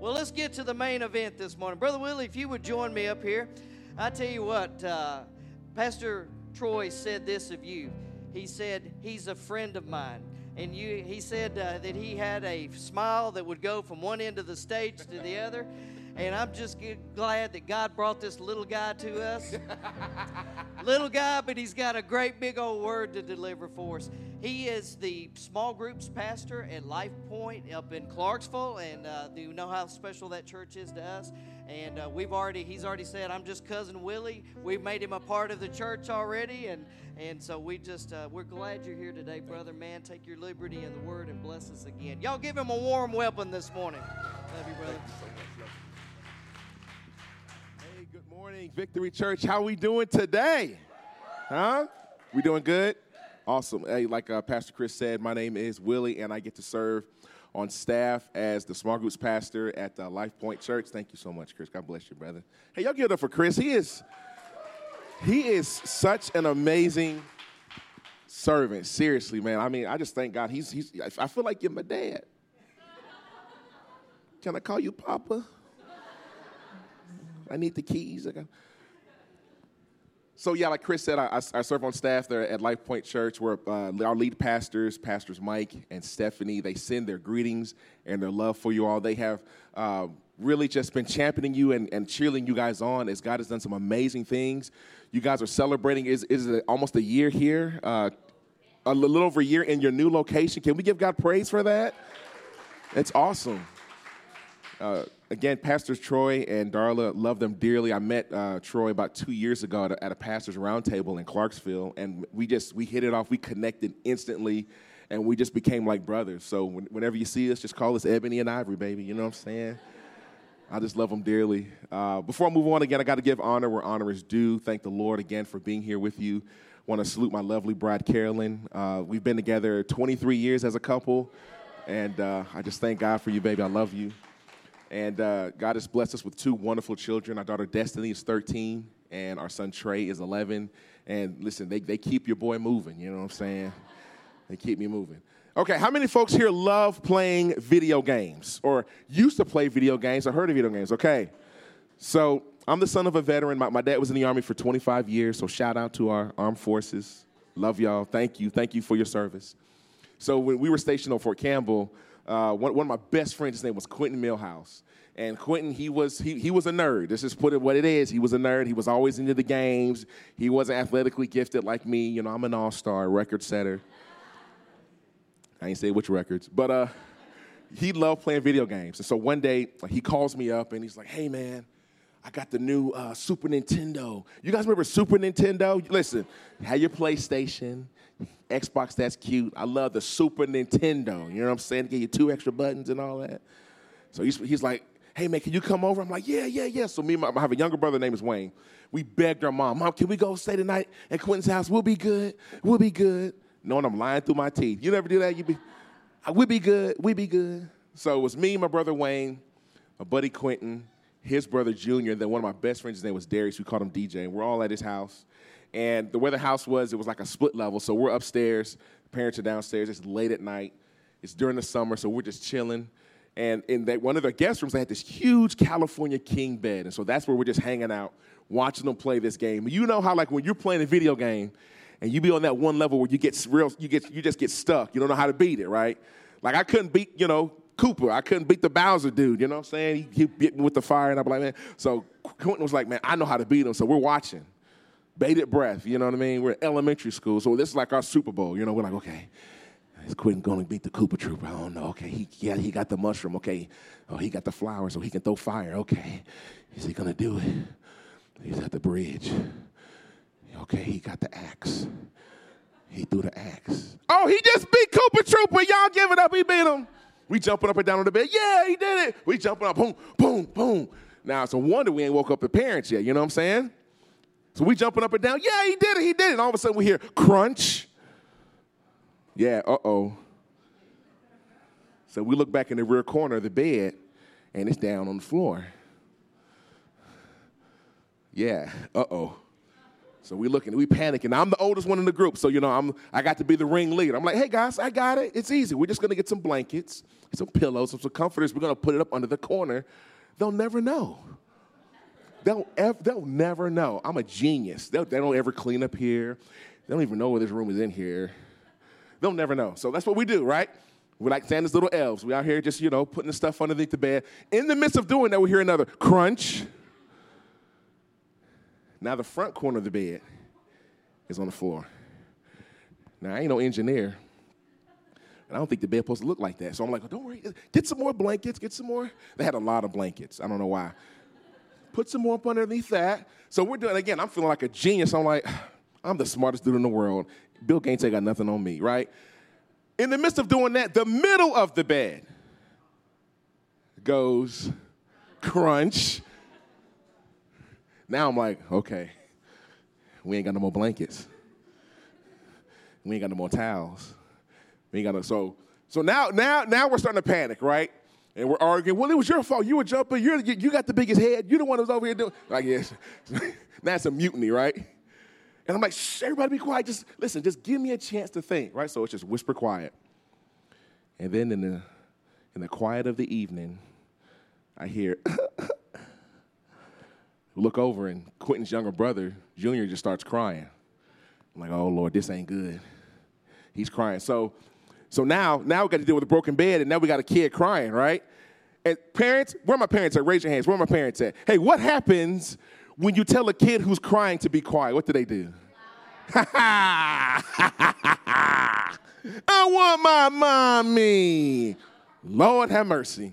Well, let's get to the main event this morning. Brother Willie, if you would join me up here. I tell you what, uh, Pastor Troy said this of you. He said, He's a friend of mine. And you, he said uh, that he had a smile that would go from one end of the stage to the other. And I'm just glad that God brought this little guy to us. little guy, but he's got a great big old word to deliver for us. He is the small groups pastor at Life Point up in Clarksville. And uh, you know how special that church is to us? And uh, we've already, he's already said, I'm just cousin Willie. We've made him a part of the church already. And, and so we just, uh, we're glad you're here today, brother. Man, take your liberty in the word and bless us again. Y'all give him a warm welcome this morning. Love you, brother. Hey, good morning, Victory Church. How we doing today? Huh? We doing good? Awesome. Hey, like uh, Pastor Chris said, my name is Willie, and I get to serve on staff as the small groups pastor at the Life Point Church. Thank you so much, Chris. God bless you, brother. Hey, y'all give it up for Chris. He is he is such an amazing servant. Seriously, man. I mean, I just thank God. He's he's. I feel like you're my dad. Can I call you Papa? I need the keys. I got... So yeah, like Chris said, I, I, serve on staff there at Life Point Church, where uh, our lead pastors, pastors Mike and Stephanie, they send their greetings and their love for you all. They have uh, really just been championing you and, and cheering you guys on as God has done some amazing things. You guys are celebrating is is almost a year here, uh, a little over a year in your new location. Can we give God praise for that? It's awesome. Again, Pastors Troy and Darla, love them dearly. I met uh, Troy about two years ago at a, at a pastor's roundtable in Clarksville, and we just we hit it off. We connected instantly, and we just became like brothers. So when, whenever you see us, just call us Ebony and Ivory, baby. You know what I'm saying? I just love them dearly. Uh, before I move on again, I got to give honor where honor is due. Thank the Lord again for being here with you. Want to salute my lovely bride, Carolyn. Uh, we've been together 23 years as a couple, and uh, I just thank God for you, baby. I love you. And uh, God has blessed us with two wonderful children. Our daughter Destiny is 13, and our son Trey is 11. And listen, they, they keep your boy moving, you know what I'm saying? They keep me moving. Okay, how many folks here love playing video games or used to play video games or heard of video games? Okay, so I'm the son of a veteran. My, my dad was in the Army for 25 years, so shout out to our armed forces. Love y'all. Thank you. Thank you for your service. So when we were stationed on Fort Campbell, uh, one, one, of my best friends, his name was Quentin Millhouse. And Quentin, he was he, he was a nerd. This is put it what it is. He was a nerd. He was always into the games. He wasn't athletically gifted like me. You know, I'm an all-star record setter. I ain't say which records, but uh, he loved playing video games. And so one day he calls me up and he's like, "Hey man, I got the new uh, Super Nintendo. You guys remember Super Nintendo? Listen, had your PlayStation, Xbox, that's cute. I love the Super Nintendo. You know what I'm saying? Get you two extra buttons and all that. So he's, he's like, hey man, can you come over? I'm like, yeah, yeah, yeah. So me and my, I have a younger brother named is Wayne. We begged our mom, mom, can we go stay tonight at Quentin's house? We'll be good. We'll be good. Knowing I'm lying through my teeth. You never do that? You be, we'll be good. We'll be good. So it was me, my brother Wayne, my buddy Quentin, his brother Junior, and then one of my best friends, his name was Darius. We called him DJ. And we're all at his house. And the way the house was, it was like a split level. So we're upstairs, parents are downstairs. It's late at night. It's during the summer, so we're just chilling. And in that, one of the guest rooms, they had this huge California king bed. And so that's where we're just hanging out, watching them play this game. You know how, like, when you're playing a video game and you be on that one level where you get real, you, get, you just get stuck. You don't know how to beat it, right? Like, I couldn't beat, you know, Koopa. I couldn't beat the Bowser dude, you know what I'm saying? He, he beat me with the fire, and I'm like, man. So Quentin was like, man, I know how to beat him. So we're watching bated breath. You know what I mean? We're in elementary school, so this is like our Super Bowl. You know, we're like, okay, is Quentin going to beat the Koopa Trooper? I don't know. Okay, he yeah, he got the mushroom. Okay, oh, he got the flower, so he can throw fire. Okay, is he gonna do it? He's at the bridge. Okay, he got the axe. He threw the axe. Oh, he just beat Koopa Trooper. Y'all give it up. He beat him. We jumping up and down on the bed. Yeah, he did it. We jumping up. Boom, boom, boom. Now it's a wonder we ain't woke up the parents yet. You know what I'm saying? So we jumping up and down. Yeah, he did it. He did it. And all of a sudden we hear crunch. Yeah, uh oh. So we look back in the rear corner of the bed and it's down on the floor. Yeah, uh oh. So we looking, we panicking. I'm the oldest one in the group, so you know I'm I got to be the ringleader. I'm like, hey guys, I got it. It's easy. We're just gonna get some blankets, some pillows, some, some comforters. We're gonna put it up under the corner. They'll never know. They'll they'll never know. I'm a genius. They'll, they don't ever clean up here. They don't even know where this room is in here. They'll never know. So that's what we do, right? We're like Santa's little elves. We out here just, you know, putting the stuff underneath the bed. In the midst of doing that, we hear another crunch. Now the front corner of the bed is on the floor. Now I ain't no engineer. And I don't think the bed supposed to look like that. So I'm like, don't worry, get some more blankets, get some more. They had a lot of blankets. I don't know why. Put some more up underneath that. So we're doing again, I'm feeling like a genius. I'm like, I'm the smartest dude in the world. Bill Gates ain't got nothing on me, right? In the midst of doing that, the middle of the bed goes crunch. Now I'm like, okay, we ain't got no more blankets. We ain't got no more towels. We ain't got no so so now now now we're starting to panic, right? And we're arguing. Well, it was your fault. You were jumping. You're, you got the biggest head. You're the one who's over here doing. Like yes, that's a mutiny, right? And I'm like, Shh, everybody be quiet. Just listen. Just give me a chance to think, right? So it's just whisper quiet. And then in the in the quiet of the evening, I hear look over and Quentin's younger brother, Junior, just starts crying. I'm like, oh Lord, this ain't good. He's crying. So so now now we got to deal with a broken bed, and now we got a kid crying, right? And parents, where are my parents at? Raise your hands. Where are my parents at? Hey, what happens when you tell a kid who's crying to be quiet? What do they do? I want my mommy. Lord have mercy.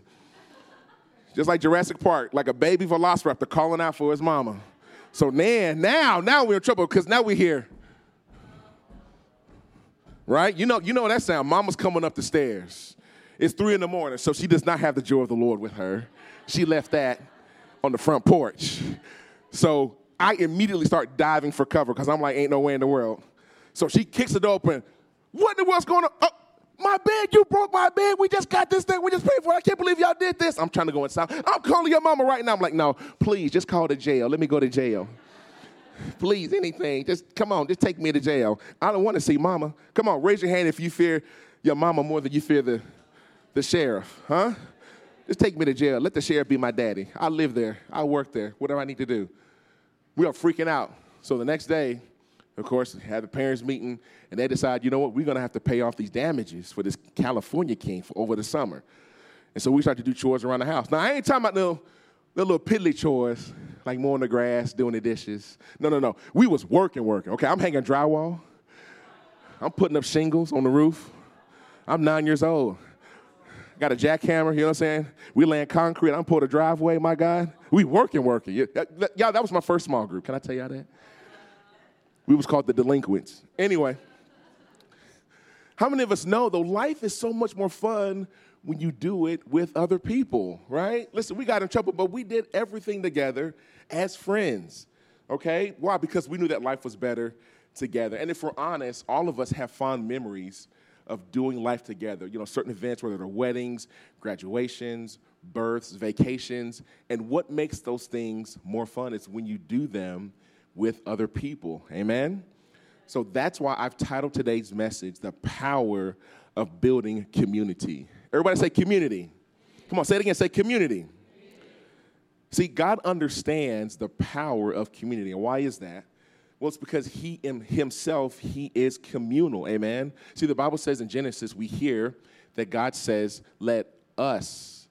Just like Jurassic Park, like a baby velociraptor calling out for his mama. So now, now, now we're in trouble because now we're here. Right? You know, you know that sound. Mama's coming up the stairs. It's three in the morning, so she does not have the joy of the Lord with her. She left that on the front porch. So I immediately start diving for cover because I'm like, ain't no way in the world. So she kicks it open. What in the world's going on? Oh, my bed, you broke my bed. We just got this thing. We just paid for it. I can't believe y'all did this. I'm trying to go inside. I'm calling your mama right now. I'm like, no, please, just call the jail. Let me go to jail. Please, anything. Just come on, just take me to jail. I don't want to see mama. Come on, raise your hand if you fear your mama more than you fear the, the sheriff, huh? Just take me to jail. Let the sheriff be my daddy. I live there. I work there. Whatever I need to do. We are freaking out. So the next day, of course, had the parents meeting, and they decide, you know what, we're gonna have to pay off these damages for this California king for over the summer. And so we start to do chores around the house. Now I ain't talking about no, the little piddly chores, like mowing the grass, doing the dishes. No, no, no. We was working, working. Okay, I'm hanging drywall. I'm putting up shingles on the roof. I'm nine years old. Got a jackhammer, you know what I'm saying? We laying concrete. I'm pulling a driveway, my God. We working, working. Yeah, that, was my first small group. Can I tell y'all that? We was called the delinquents. Anyway, how many of us know though life is so much more fun when you do it with other people, right? Listen, we got in trouble, but we did everything together as friends. Okay? Why? Because we knew that life was better together. And if we're honest, all of us have fond memories of doing life together. You know, certain events, whether they're weddings, graduations, births, vacations. And what makes those things more fun is when you do them with other people. Amen? So that's why I've titled today's message, The Power of Building Community. Everybody say community. Come on, say it again. Say community. See, God understands the power of community. And why is that? Well, it's because He Himself, He is communal. Amen. See, the Bible says in Genesis, we hear that God says, Let us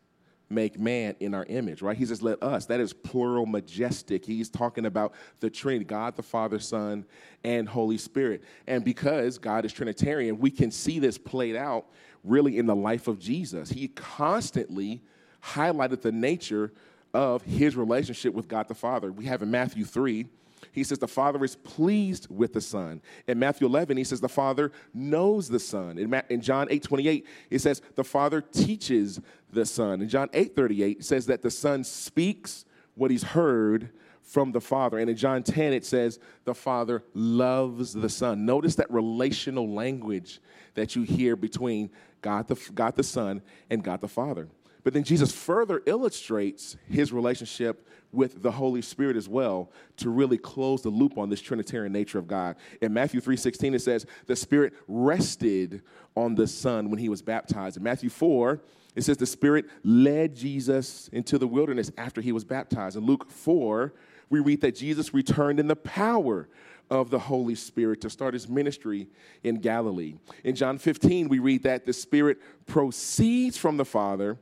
make man in our image, right? He says, let us. That is plural majestic. He's talking about the Trinity God, the Father, Son, and Holy Spirit. And because God is Trinitarian, we can see this played out really in the life of Jesus. He constantly highlighted the nature of his relationship with God the Father. We have in Matthew 3, he says the Father is pleased with the Son. In Matthew 11, he says the Father knows the Son. In, Ma- in John 8 28, it says the Father teaches the Son. In John 8 38, it says that the Son speaks what he's heard from the Father. And in John 10, it says the Father loves the Son. Notice that relational language that you hear between God the, God the Son and God the Father. But then Jesus further illustrates his relationship with the Holy Spirit as well to really close the loop on this Trinitarian nature of God. In Matthew 3:16 it says, "The Spirit rested on the Son when he was baptized." In Matthew 4, it says the Spirit led Jesus into the wilderness after he was baptized. In Luke 4, we read that Jesus returned in the power of the Holy Spirit to start his ministry in Galilee. In John 15, we read that the Spirit proceeds from the Father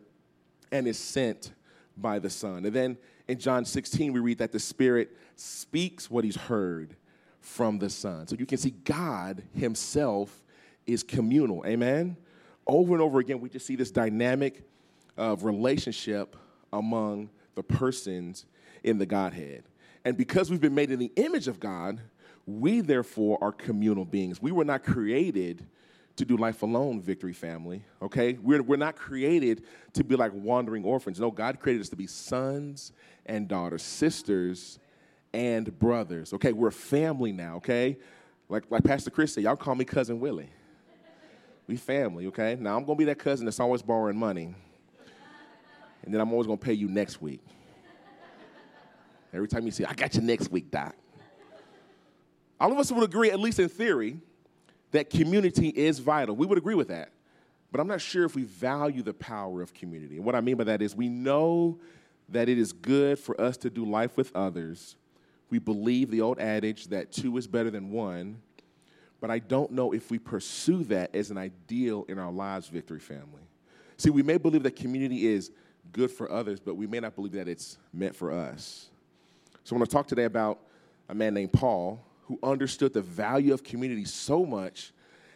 and is sent by the Son. And then in John 16, we read that the Spirit speaks what he's heard from the Son. So you can see God himself is communal. Amen? Over and over again, we just see this dynamic of relationship among the persons in the Godhead. And because we've been made in the image of God, we therefore are communal beings. We were not created to do life alone, Victory Family, okay? We're, we're not created to be like wandering orphans. No, God created us to be sons and daughters, sisters and brothers, okay? We're family now, okay? Like, like Pastor Chris said, y'all call me Cousin Willie. We family, okay? Now I'm gonna be that cousin that's always borrowing money, and then I'm always gonna pay you next week. Every time you say, I got you next week, Doc. All of us would agree, at least in theory, that community is vital. We would agree with that. But I'm not sure if we value the power of community. And what I mean by that is we know that it is good for us to do life with others. We believe the old adage that two is better than one. But I don't know if we pursue that as an ideal in our lives, Victory Family. See, we may believe that community is good for others, but we may not believe that it's meant for us. So I want to talk today about a man named Paul who understood the value of community so much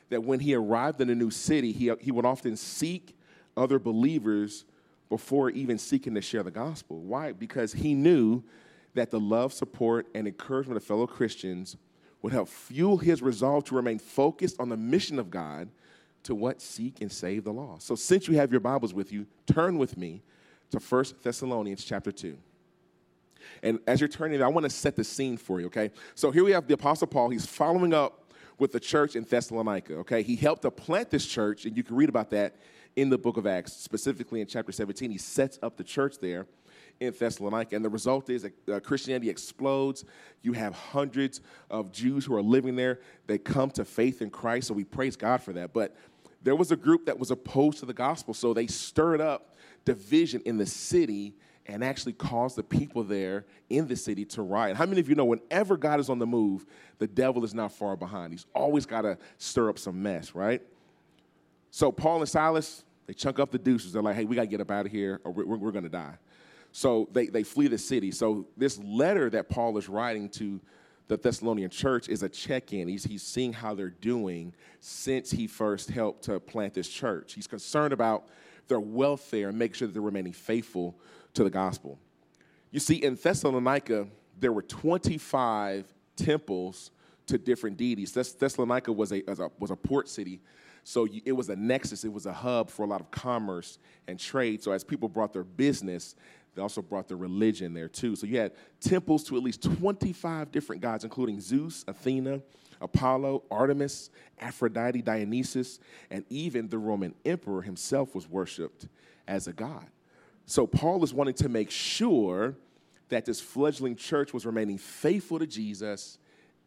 that when he arrived in a new city, he, he would often seek other believers before even seeking to share the gospel. Why? Because he knew that the love, support, and encouragement of fellow Christians would help fuel his resolve to remain focused on the mission of God to what? Seek and save the lost. So since you have your Bibles with you, turn with me to 1 Thessalonians chapter 2. And as you're turning, I want to set the scene for you, okay? So here we have the Apostle Paul. He's following up with the church in Thessalonica, okay? He helped to plant this church, and you can read about that in the book of Acts, specifically in chapter 17. He sets up the church there in Thessalonica, and the result is that uh, Christianity explodes. You have hundreds of Jews who are living there. They come to faith in Christ, so we praise God for that. But there was a group that was opposed to the gospel, so they stirred up division in the city and actually cause the people there in the city to riot. How many of you know whenever God is on the move, the devil is not far behind? He's always got to stir up some mess, right? So Paul and Silas, they chunk up the deuces. They're like, hey, we got to get up out of here or we're, we're going to die. So they, they flee the city. So this letter that Paul is writing to the Thessalonian church is a check in. He's, he's seeing how they're doing since he first helped to plant this church. He's concerned about their welfare and make sure that they're remaining faithful to the gospel. You see, in Thessalonica, there were 25 temples to different deities. Thessalonica was a, was a, was a port city, so it was a nexus, it was a hub for a lot of commerce and trade. So as people brought their business, they also brought their religion there too. So you had temples to at least 25 different gods, including Zeus, Athena, Apollo, Artemis, Aphrodite, Dionysus, and even the Roman emperor himself was worshiped as a god. So Paul is wanting to make sure that this fledgling church was remaining faithful to Jesus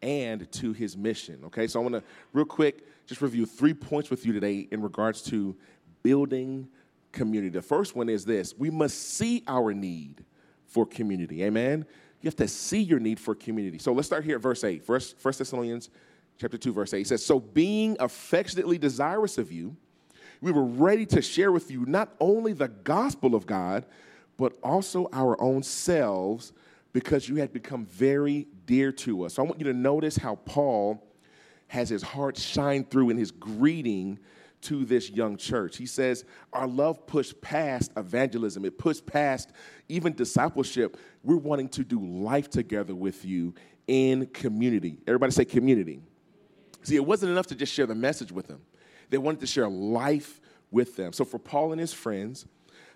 and to his mission. Okay, so I want to real quick just review three points with you today in regards to building community. The first one is this we must see our need for community. Amen. You have to see your need for community. So let's start here at verse 8. First, First Thessalonians chapter 2, verse 8. It says, So being affectionately desirous of you, we were ready to share with you not only the gospel of God, but also our own selves because you had become very dear to us. So I want you to notice how Paul has his heart shine through in his greeting to this young church. He says, Our love pushed past evangelism, it pushed past even discipleship. We're wanting to do life together with you in community. Everybody say community. See, it wasn't enough to just share the message with them. They wanted to share life with them. So for Paul and his friends,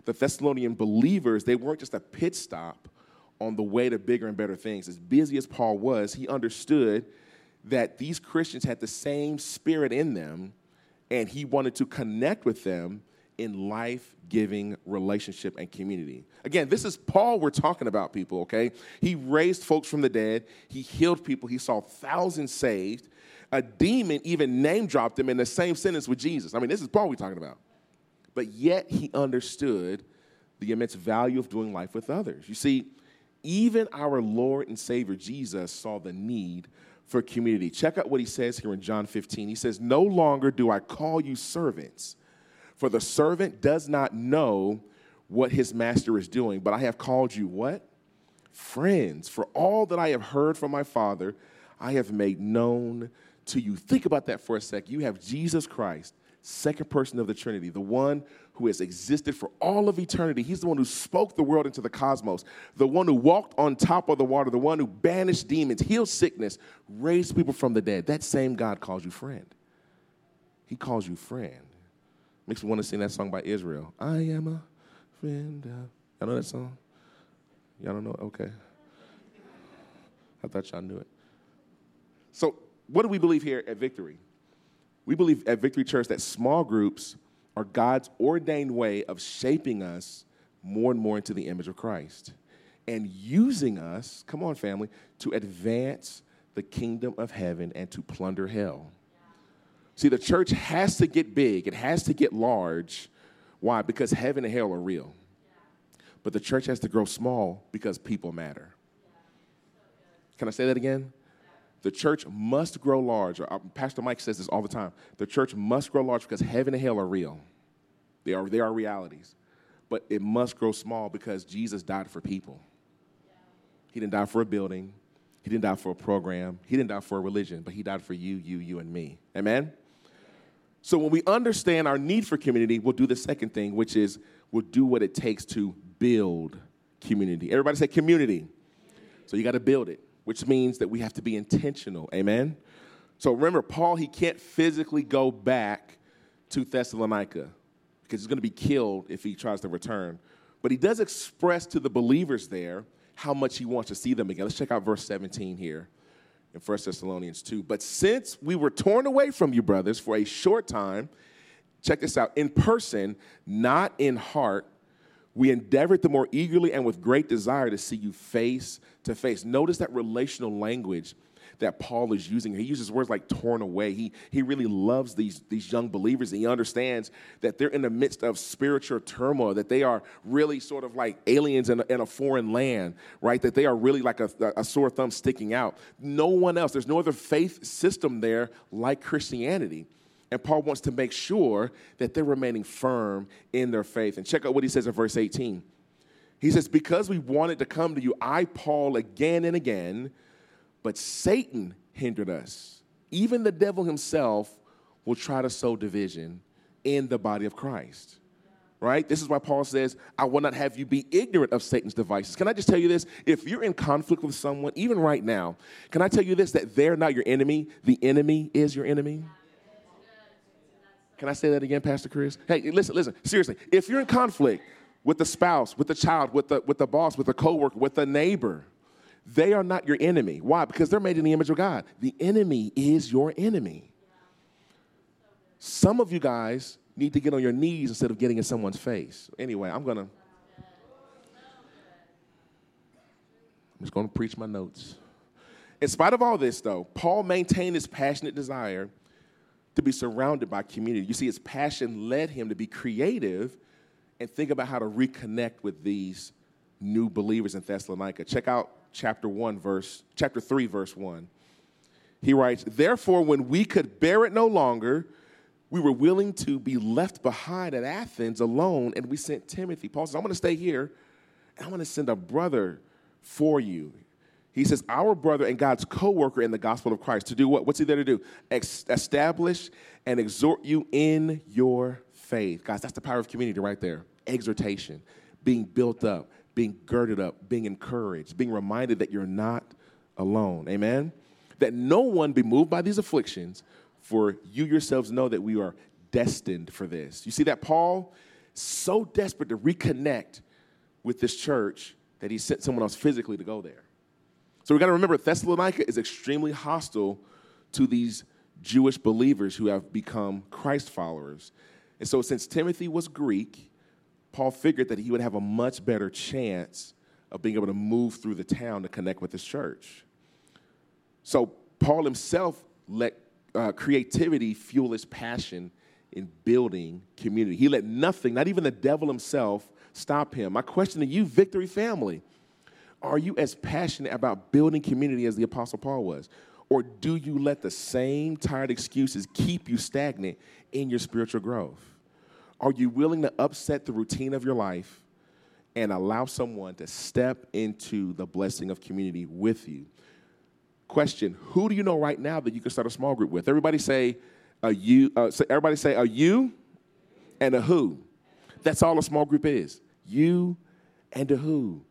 the Thessalonian believers, they weren't just a pit stop on the way to bigger and better things. As busy as Paul was, he understood that these Christians had the same spirit in them, and he wanted to connect with them in life giving relationship and community. Again, this is Paul we're talking about, people, okay? He raised folks from the dead, he healed people, he saw thousands saved. A demon even name dropped him in the same sentence with Jesus. I mean, this is Paul we're talking about. But yet he understood the immense value of doing life with others. You see, even our Lord and Savior Jesus saw the need for community. Check out what he says here in John 15. He says, No longer do I call you servants, for the servant does not know what his master is doing, but I have called you what? Friends. For all that I have heard from my Father, I have made known to you. Think about that for a sec. You have Jesus Christ, second person of the Trinity, the one who has existed for all of eternity. He's the one who spoke the world into the cosmos, the one who walked on top of the water, the one who banished demons, healed sickness, raised people from the dead. That same God calls you friend. He calls you friend. Makes me want to sing that song by Israel. I am a friend. Y'all know that song? Y'all don't know? Okay. I thought y'all knew it. So, what do we believe here at Victory? We believe at Victory Church that small groups are God's ordained way of shaping us more and more into the image of Christ and using us, come on, family, to advance the kingdom of heaven and to plunder hell. See, the church has to get big, it has to get large. Why? Because heaven and hell are real. But the church has to grow small because people matter. Can I say that again? The church must grow large. Uh, Pastor Mike says this all the time. The church must grow large because heaven and hell are real. They are, they are realities. But it must grow small because Jesus died for people. He didn't die for a building. He didn't die for a program. He didn't die for a religion, but he died for you, you, you, and me. Amen? So when we understand our need for community, we'll do the second thing, which is we'll do what it takes to build community. Everybody say community. So you got to build it which means that we have to be intentional. Amen? So remember, Paul, he can't physically go back to Thessalonica because he's going to be killed if he tries to return. But he does express to the believers there how much he wants to see them again. Let's check out verse 17 here in 1 Thessalonians 2. But since we were torn away from you, brothers, for a short time, check this out in person, not in heart, we endeavored the more eagerly and with great desire to see you face to face. Notice that relational language that Paul is using. He uses words like torn away. He, he really loves these, these young believers. And he understands that they're in the midst of spiritual turmoil, that they are really sort of like aliens in a, in a foreign land, right? That they are really like a, a sore thumb sticking out. No one else, there's no other faith system there like Christianity. And Paul wants to make sure that they're remaining firm in their faith. And check out what he says in verse 18. He says, Because we wanted to come to you, I, Paul, again and again, but Satan hindered us. Even the devil himself will try to sow division in the body of Christ. Right? This is why Paul says, I will not have you be ignorant of Satan's devices. Can I just tell you this? If you're in conflict with someone, even right now, can I tell you this? That they're not your enemy, the enemy is your enemy. Can I say that again, Pastor Chris? Hey, listen, listen, seriously. If you're in conflict with the spouse, with the child, with the, with the boss, with the coworker, with the neighbor, they are not your enemy. Why? Because they're made in the image of God. The enemy is your enemy. Some of you guys need to get on your knees instead of getting in someone's face. Anyway, I'm going to. I'm just going to preach my notes. In spite of all this, though, Paul maintained his passionate desire to be surrounded by community. You see, his passion led him to be creative and think about how to reconnect with these new believers in Thessalonica. Check out chapter 1 verse chapter 3 verse 1. He writes, "Therefore when we could bear it no longer, we were willing to be left behind at Athens alone and we sent Timothy." Paul says, "I'm going to stay here and I'm going to send a brother for you." He says, Our brother and God's co worker in the gospel of Christ to do what? What's he there to do? Ex- establish and exhort you in your faith. Guys, that's the power of community right there. Exhortation, being built up, being girded up, being encouraged, being reminded that you're not alone. Amen? That no one be moved by these afflictions, for you yourselves know that we are destined for this. You see that Paul, so desperate to reconnect with this church that he sent someone else physically to go there. So we got to remember Thessalonica is extremely hostile to these Jewish believers who have become Christ followers. And so, since Timothy was Greek, Paul figured that he would have a much better chance of being able to move through the town to connect with his church. So, Paul himself let uh, creativity fuel his passion in building community. He let nothing, not even the devil himself, stop him. My question to you, Victory family, are you as passionate about building community as the Apostle Paul was? Or do you let the same tired excuses keep you stagnant in your spiritual growth? Are you willing to upset the routine of your life and allow someone to step into the blessing of community with you? Question Who do you know right now that you can start a small group with? Everybody say a you, uh, everybody say a you and a who. That's all a small group is you and a who.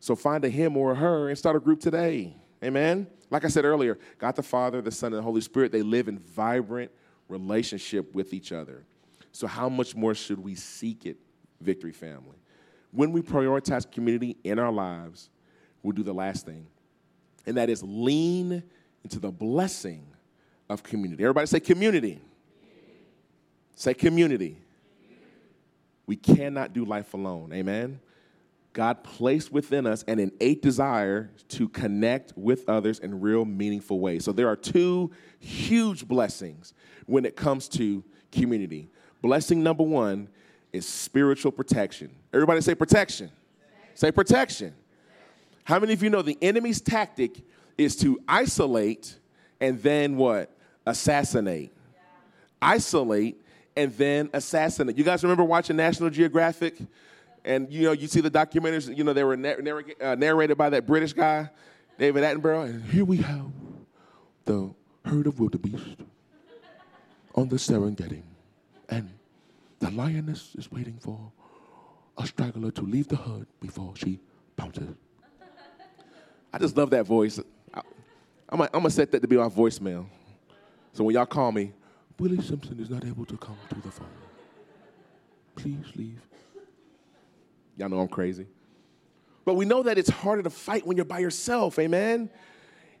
So find a him or a her and start a group today. Amen. Like I said earlier, God the Father, the Son, and the Holy Spirit, they live in vibrant relationship with each other. So, how much more should we seek it, Victory Family? When we prioritize community in our lives, we'll do the last thing, and that is lean into the blessing of community. Everybody say community. Say community. We cannot do life alone. Amen. God placed within us an innate desire to connect with others in real meaningful ways. So there are two huge blessings when it comes to community. Blessing number one is spiritual protection. Everybody say protection. Say protection. How many of you know the enemy's tactic is to isolate and then what? Assassinate. Isolate and then assassinate. You guys remember watching National Geographic? And you know you see the documentaries. You know they were narr- uh, narrated by that British guy, David Attenborough. And here we have the herd of wildebeest on the Serengeti, and the lioness is waiting for a straggler to leave the herd before she pounces. I just love that voice. I, am gonna set that to be my voicemail. So when y'all call me, Willie Simpson is not able to come to the phone. Please leave Y'all know I'm crazy. But we know that it's harder to fight when you're by yourself, amen?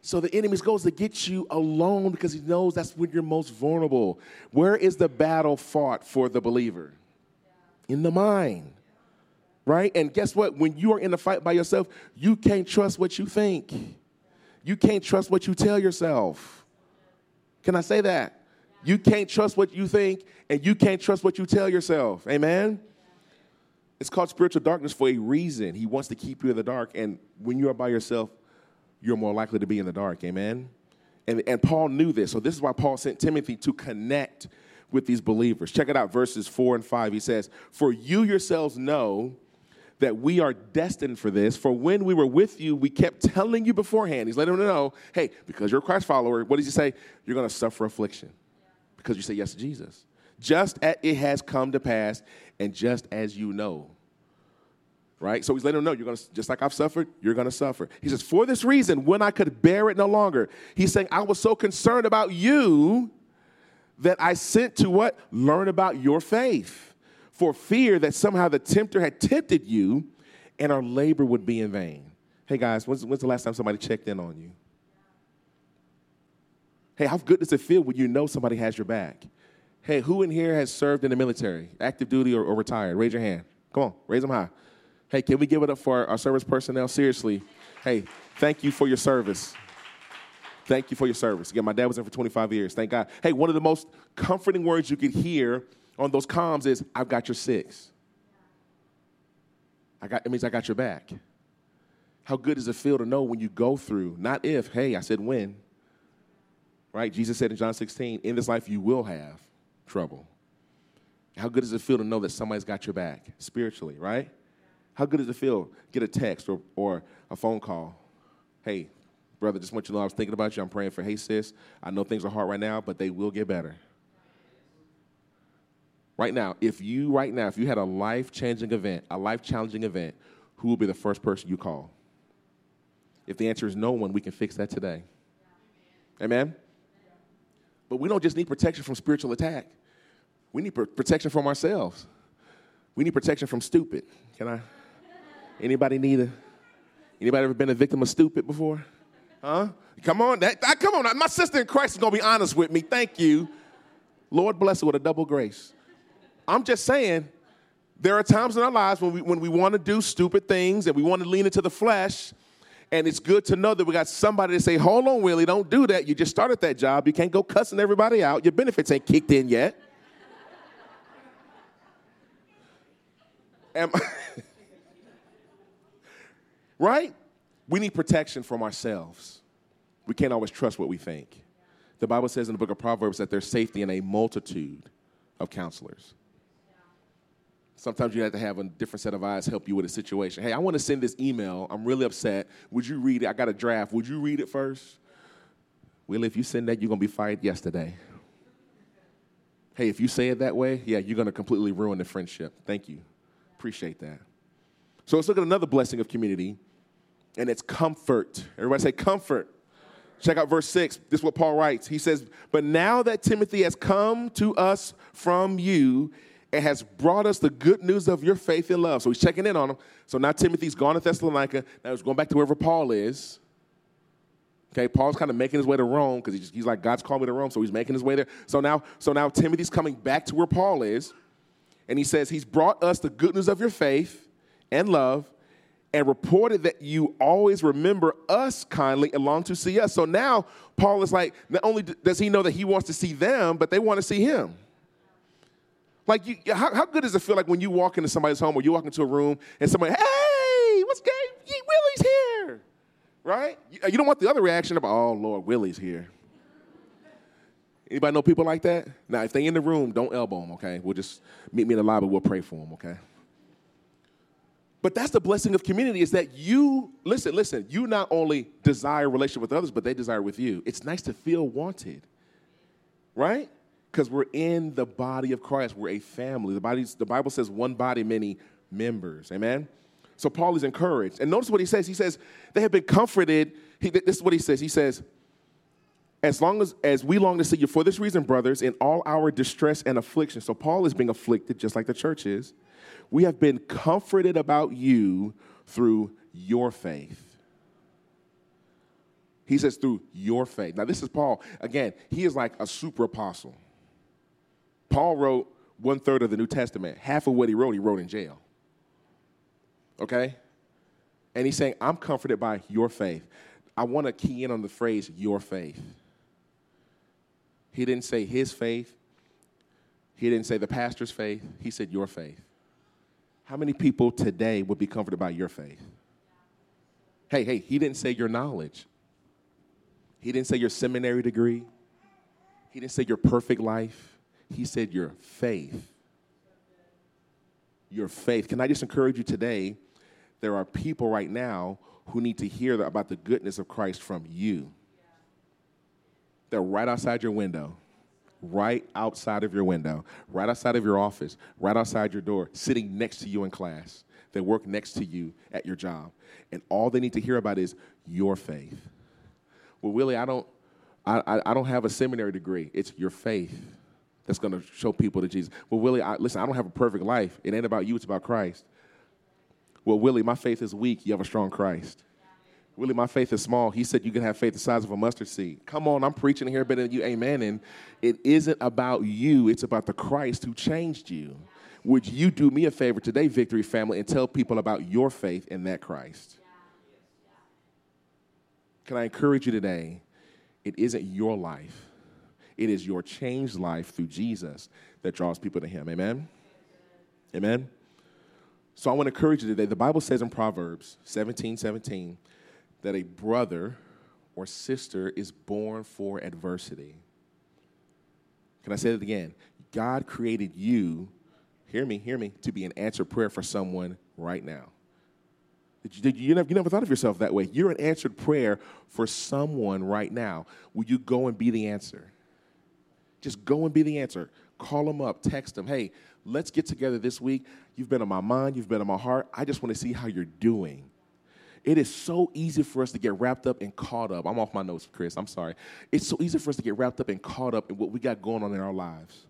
So the enemy goes to get you alone because he knows that's when you're most vulnerable. Where is the battle fought for the believer? In the mind. Right? And guess what? When you are in a fight by yourself, you can't trust what you think. You can't trust what you tell yourself. Can I say that? You can't trust what you think, and you can't trust what you tell yourself. Amen? It's called spiritual darkness for a reason. He wants to keep you in the dark. And when you are by yourself, you're more likely to be in the dark. Amen? And, and Paul knew this. So this is why Paul sent Timothy to connect with these believers. Check it out, verses 4 and 5. He says, For you yourselves know that we are destined for this. For when we were with you, we kept telling you beforehand. He's letting them know, hey, because you're a Christ follower, what does he say? You're going to suffer affliction because you say yes to Jesus. Just as it has come to pass, and just as you know. Right? So he's letting them know, you're gonna, just like I've suffered, you're gonna suffer. He says, For this reason, when I could bear it no longer, he's saying, I was so concerned about you that I sent to what? Learn about your faith, for fear that somehow the tempter had tempted you and our labor would be in vain. Hey guys, when's, when's the last time somebody checked in on you? Hey, how good does it feel when you know somebody has your back? Hey, who in here has served in the military, active duty or, or retired? Raise your hand. Come on, raise them high. Hey, can we give it up for our, our service personnel? Seriously. Hey, thank you for your service. Thank you for your service. Again, my dad was in for 25 years. Thank God. Hey, one of the most comforting words you could hear on those comms is, I've got your six. I got, it means I got your back. How good does it feel to know when you go through, not if, hey, I said when, right? Jesus said in John 16, in this life you will have trouble. How good does it feel to know that somebody's got your back spiritually, right? How good does it feel? Get a text or, or a phone call. Hey, brother, just want you to know I was thinking about you. I'm praying for, hey, sis, I know things are hard right now, but they will get better. Right now, if you, right now, if you had a life changing event, a life challenging event, who will be the first person you call? If the answer is no one, we can fix that today. Amen? But we don't just need protection from spiritual attack. We need protection from ourselves. We need protection from stupid. Can I? Anybody need a? Anybody ever been a victim of stupid before? Huh? Come on, that, come on. My sister in Christ is gonna be honest with me. Thank you. Lord bless her with a double grace. I'm just saying, there are times in our lives when we, when we want to do stupid things and we want to lean into the flesh. And it's good to know that we got somebody to say, hold on, Willie, don't do that. You just started that job. You can't go cussing everybody out. Your benefits ain't kicked in yet. Am, right? We need protection from ourselves. We can't always trust what we think. The Bible says in the book of Proverbs that there's safety in a multitude of counselors. Sometimes you have to have a different set of eyes help you with a situation. Hey, I want to send this email. I'm really upset. Would you read it? I got a draft. Would you read it first? Well, if you send that, you're going to be fired yesterday. Hey, if you say it that way, yeah, you're going to completely ruin the friendship. Thank you. Appreciate that. So let's look at another blessing of community, and it's comfort. Everybody say comfort. Check out verse 6. This is what Paul writes. He says, But now that Timothy has come to us from you and has brought us the good news of your faith and love. So he's checking in on him. So now Timothy's gone to Thessalonica. Now he's going back to wherever Paul is. Okay, Paul's kind of making his way to Rome because he's, he's like, God's called me to Rome, so he's making his way there. So now, so now Timothy's coming back to where Paul is, and he says, He's brought us the good news of your faith and love and reported that you always remember us kindly and long to see us. So now Paul is like, not only does he know that he wants to see them, but they want to see him. Like, you, how, how good does it feel like when you walk into somebody's home or you walk into a room and somebody, hey, what's good? Willie's here, right? You, you don't want the other reaction of, oh, Lord, Willie's here. Anybody know people like that? Now, if they in the room, don't elbow them, okay? We'll just meet me in the lobby. We'll pray for them, okay? But that's the blessing of community is that you, listen, listen, you not only desire relationship with others, but they desire with you. It's nice to feel wanted, right? Because we're in the body of Christ. We're a family. The, body's, the Bible says one body, many members. Amen? So Paul is encouraged. And notice what he says. He says, they have been comforted. He, this is what he says. He says, as long as, as we long to see you for this reason, brothers, in all our distress and affliction. So Paul is being afflicted just like the church is we have been comforted about you through your faith. He says, through your faith. Now, this is Paul. Again, he is like a super apostle. Paul wrote one third of the New Testament. Half of what he wrote, he wrote in jail. Okay? And he's saying, I'm comforted by your faith. I want to key in on the phrase, your faith. He didn't say his faith, he didn't say the pastor's faith, he said your faith. How many people today would be comforted by your faith? Hey, hey, he didn't say your knowledge. He didn't say your seminary degree. He didn't say your perfect life. He said your faith. Your faith. Can I just encourage you today? There are people right now who need to hear about the goodness of Christ from you. They're right outside your window right outside of your window, right outside of your office, right outside your door, sitting next to you in class. They work next to you at your job. And all they need to hear about is your faith. Well, Willie, I don't, I, I don't have a seminary degree. It's your faith that's going to show people to Jesus. Well, Willie, I, listen, I don't have a perfect life. It ain't about you, it's about Christ. Well, Willie, my faith is weak. You have a strong Christ. Willie, my faith is small. He said you can have faith the size of a mustard seed. Come on, I'm preaching here better than you. Amen. And it isn't about you, it's about the Christ who changed you. Would you do me a favor today, Victory Family, and tell people about your faith in that Christ? Can I encourage you today? It isn't your life, it is your changed life through Jesus that draws people to Him. Amen? Amen? So I want to encourage you today. The Bible says in Proverbs 17 17, that a brother or sister is born for adversity. Can I say that again? God created you, hear me, hear me, to be an answered prayer for someone right now. Did you, did you, you, never, you never thought of yourself that way. You're an answered prayer for someone right now. Will you go and be the answer? Just go and be the answer. Call them up, text them. Hey, let's get together this week. You've been on my mind, you've been on my heart. I just want to see how you're doing. It is so easy for us to get wrapped up and caught up. I'm off my notes, Chris. I'm sorry. It's so easy for us to get wrapped up and caught up in what we got going on in our lives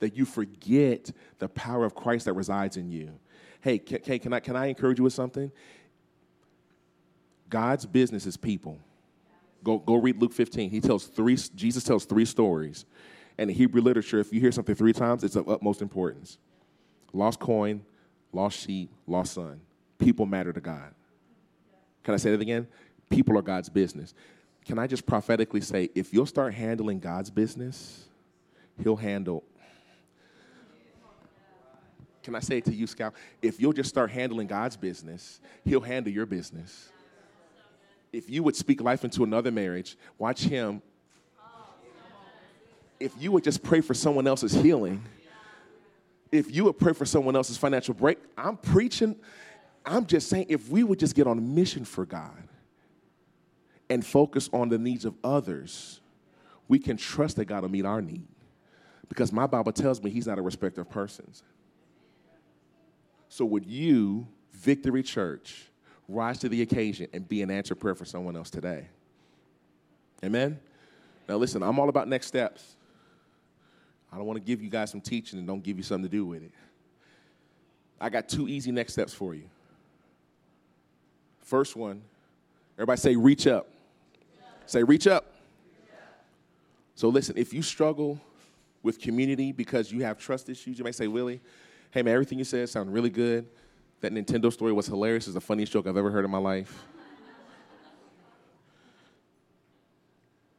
that you forget the power of Christ that resides in you. Hey, can, can, I, can I encourage you with something? God's business is people. Go, go read Luke 15. He tells three, Jesus tells three stories. And in Hebrew literature, if you hear something three times, it's of utmost importance. Lost coin, lost sheep, lost son. People matter to God. Can I say that again? People are God's business. Can I just prophetically say, if you'll start handling God's business, He'll handle. Can I say it to you, Scout? If you'll just start handling God's business, He'll handle your business. If you would speak life into another marriage, watch Him. If you would just pray for someone else's healing, if you would pray for someone else's financial break, I'm preaching. I'm just saying, if we would just get on a mission for God and focus on the needs of others, we can trust that God will meet our need. Because my Bible tells me He's not a respecter of persons. So, would you, Victory Church, rise to the occasion and be an answer prayer for someone else today? Amen? Now, listen, I'm all about next steps. I don't want to give you guys some teaching and don't give you something to do with it. I got two easy next steps for you. First one, everybody say, reach up. Say, reach up. So, listen, if you struggle with community because you have trust issues, you may say, Willie, hey man, everything you said sounded really good. That Nintendo story was hilarious. It's the funniest joke I've ever heard in my life.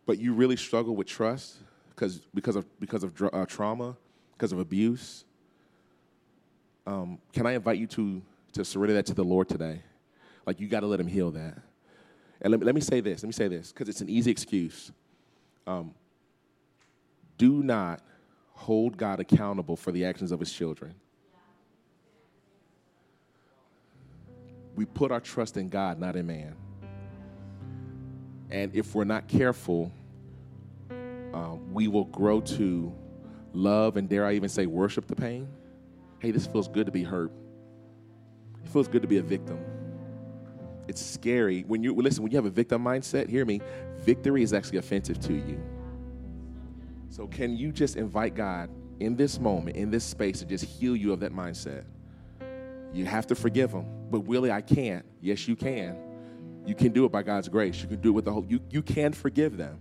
but you really struggle with trust because because of because of uh, trauma, because of abuse. Um, can I invite you to to surrender that to the Lord today? Like you got to let Him heal that. And let me, let me say this. Let me say this because it's an easy excuse. Um, do not hold God accountable for the actions of His children. We put our trust in God, not in man. And if we're not careful, um, we will grow to love and dare I even say worship the pain. Hey, this feels good to be hurt. It feels good to be a victim. It's scary when you listen. When you have a victim mindset, hear me. Victory is actually offensive to you. So, can you just invite God in this moment, in this space, to just heal you of that mindset? You have to forgive him. But Willie, I can't. Yes, you can. You can do it by God's grace. You can do it with the whole you, you can forgive them.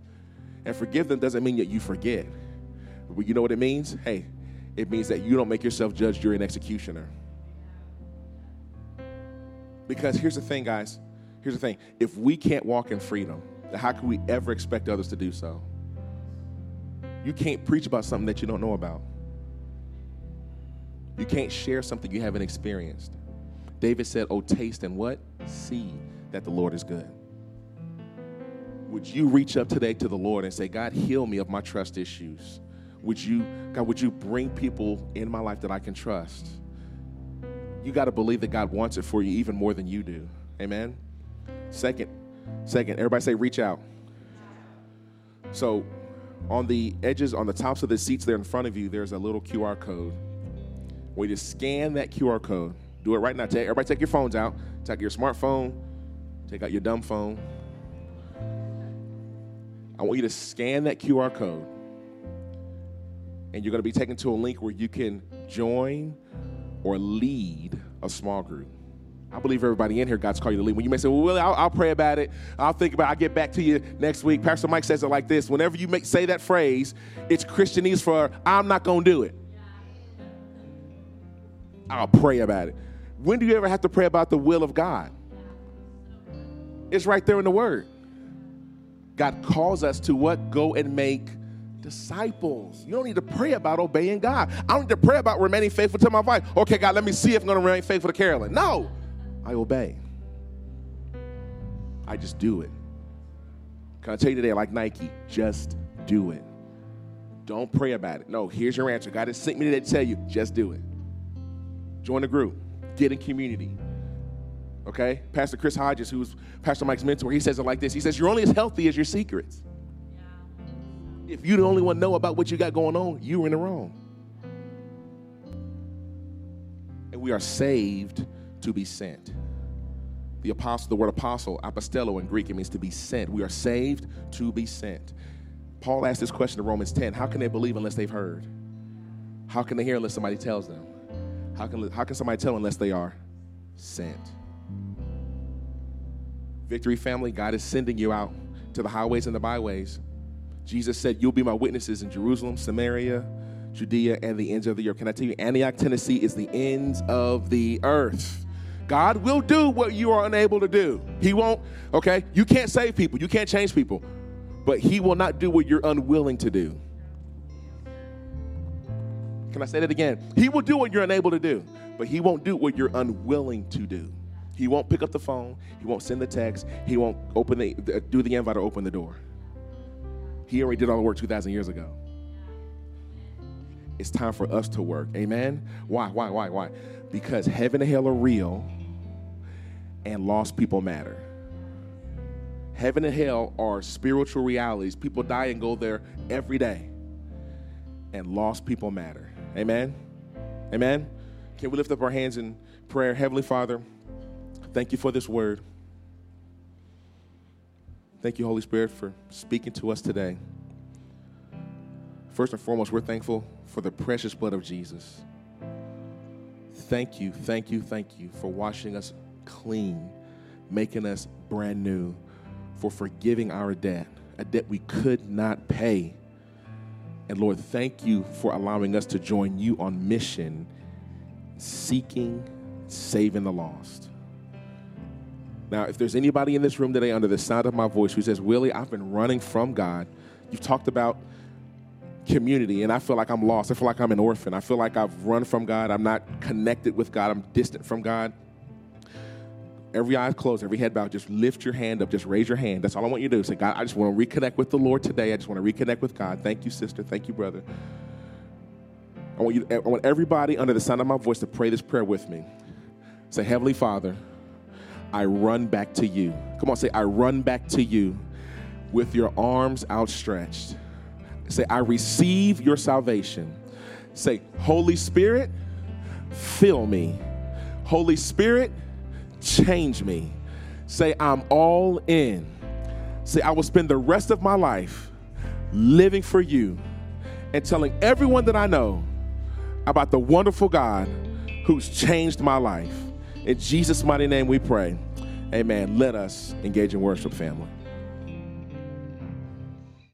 And forgive them doesn't mean that you forget. But you know what it means? Hey, it means that you don't make yourself judge, jury, and executioner. Because here's the thing, guys. Here's the thing. If we can't walk in freedom, how can we ever expect others to do so? You can't preach about something that you don't know about. You can't share something you haven't experienced. David said, Oh, taste and what? See that the Lord is good. Would you reach up today to the Lord and say, God, heal me of my trust issues? Would you, God, would you bring people in my life that I can trust? You got to believe that God wants it for you even more than you do. Amen. Second, second, everybody say reach out. So on the edges, on the tops of the seats there in front of you, there's a little QR code. We just scan that QR code. Do it right now. Take, everybody take your phones out. Take your smartphone. Take out your dumb phone. I want you to scan that QR code. And you're going to be taken to a link where you can join or lead a small group. I believe everybody in here, God's called you to lead. When you may say, well, Willie, I'll, I'll, pray about it. I'll think about it. I'll get back to you next week. Pastor Mike says it like this. Whenever you make, say that phrase, it's Christianese for, I'm not going to do it. I'll pray about it. When do you ever have to pray about the will of God? It's right there in the Word. God calls us to what? Go and make disciples. You don't need to pray about obeying God. I don't need to pray about remaining faithful to my wife. Okay, God, let me see if I'm going to remain faithful to Carolyn. No, I obey. I just do it. Can I tell you today, like Nike, just do it. Don't pray about it. No, here's your answer. God has sent me today to tell you, just do it. Join the group, get in community. Okay? Pastor Chris Hodges, who's Pastor Mike's mentor, he says it like this He says, You're only as healthy as your secrets. If you're the only one know about what you got going on, you're in the wrong. And we are saved to be sent. The apostle, the word apostle, apostello in Greek, it means to be sent. We are saved to be sent. Paul asked this question in Romans 10 How can they believe unless they've heard? How can they hear unless somebody tells them? How can, how can somebody tell unless they are sent? Victory family, God is sending you out to the highways and the byways. Jesus said, You'll be my witnesses in Jerusalem, Samaria, Judea, and the ends of the earth. Can I tell you, Antioch, Tennessee is the ends of the earth. God will do what you are unable to do. He won't, okay? You can't save people, you can't change people, but He will not do what you're unwilling to do. Can I say that again? He will do what you're unable to do, but He won't do what you're unwilling to do. He won't pick up the phone. He won't send the text. He won't open the, do the invite or open the door. He already did all the work 2,000 years ago. It's time for us to work. Amen? Why, why, why, why? Because heaven and hell are real and lost people matter. Heaven and hell are spiritual realities. People die and go there every day. And lost people matter. Amen? Amen? Can we lift up our hands in prayer? Heavenly Father, thank you for this word. Thank you, Holy Spirit, for speaking to us today. First and foremost, we're thankful for the precious blood of Jesus. Thank you, thank you, thank you for washing us clean, making us brand new, for forgiving our debt, a debt we could not pay. And Lord, thank you for allowing us to join you on mission, seeking, saving the lost. Now, if there's anybody in this room today under the sound of my voice who says, Willie, I've been running from God, you've talked about community and I feel like I'm lost. I feel like I'm an orphan. I feel like I've run from God. I'm not connected with God. I'm distant from God. Every eye closed, every head bowed. Just lift your hand up. Just raise your hand. That's all I want you to do. Say, God, I just want to reconnect with the Lord today. I just want to reconnect with God. Thank you, sister. Thank you, brother. I want you. I want everybody under the sound of my voice to pray this prayer with me. Say, Heavenly Father, I run back to you. Come on, say, I run back to you with your arms outstretched. Say, I receive your salvation. Say, Holy Spirit, fill me. Holy Spirit, change me. Say, I'm all in. Say, I will spend the rest of my life living for you and telling everyone that I know about the wonderful God who's changed my life. In Jesus' mighty name we pray. Amen. Let us engage in worship, family.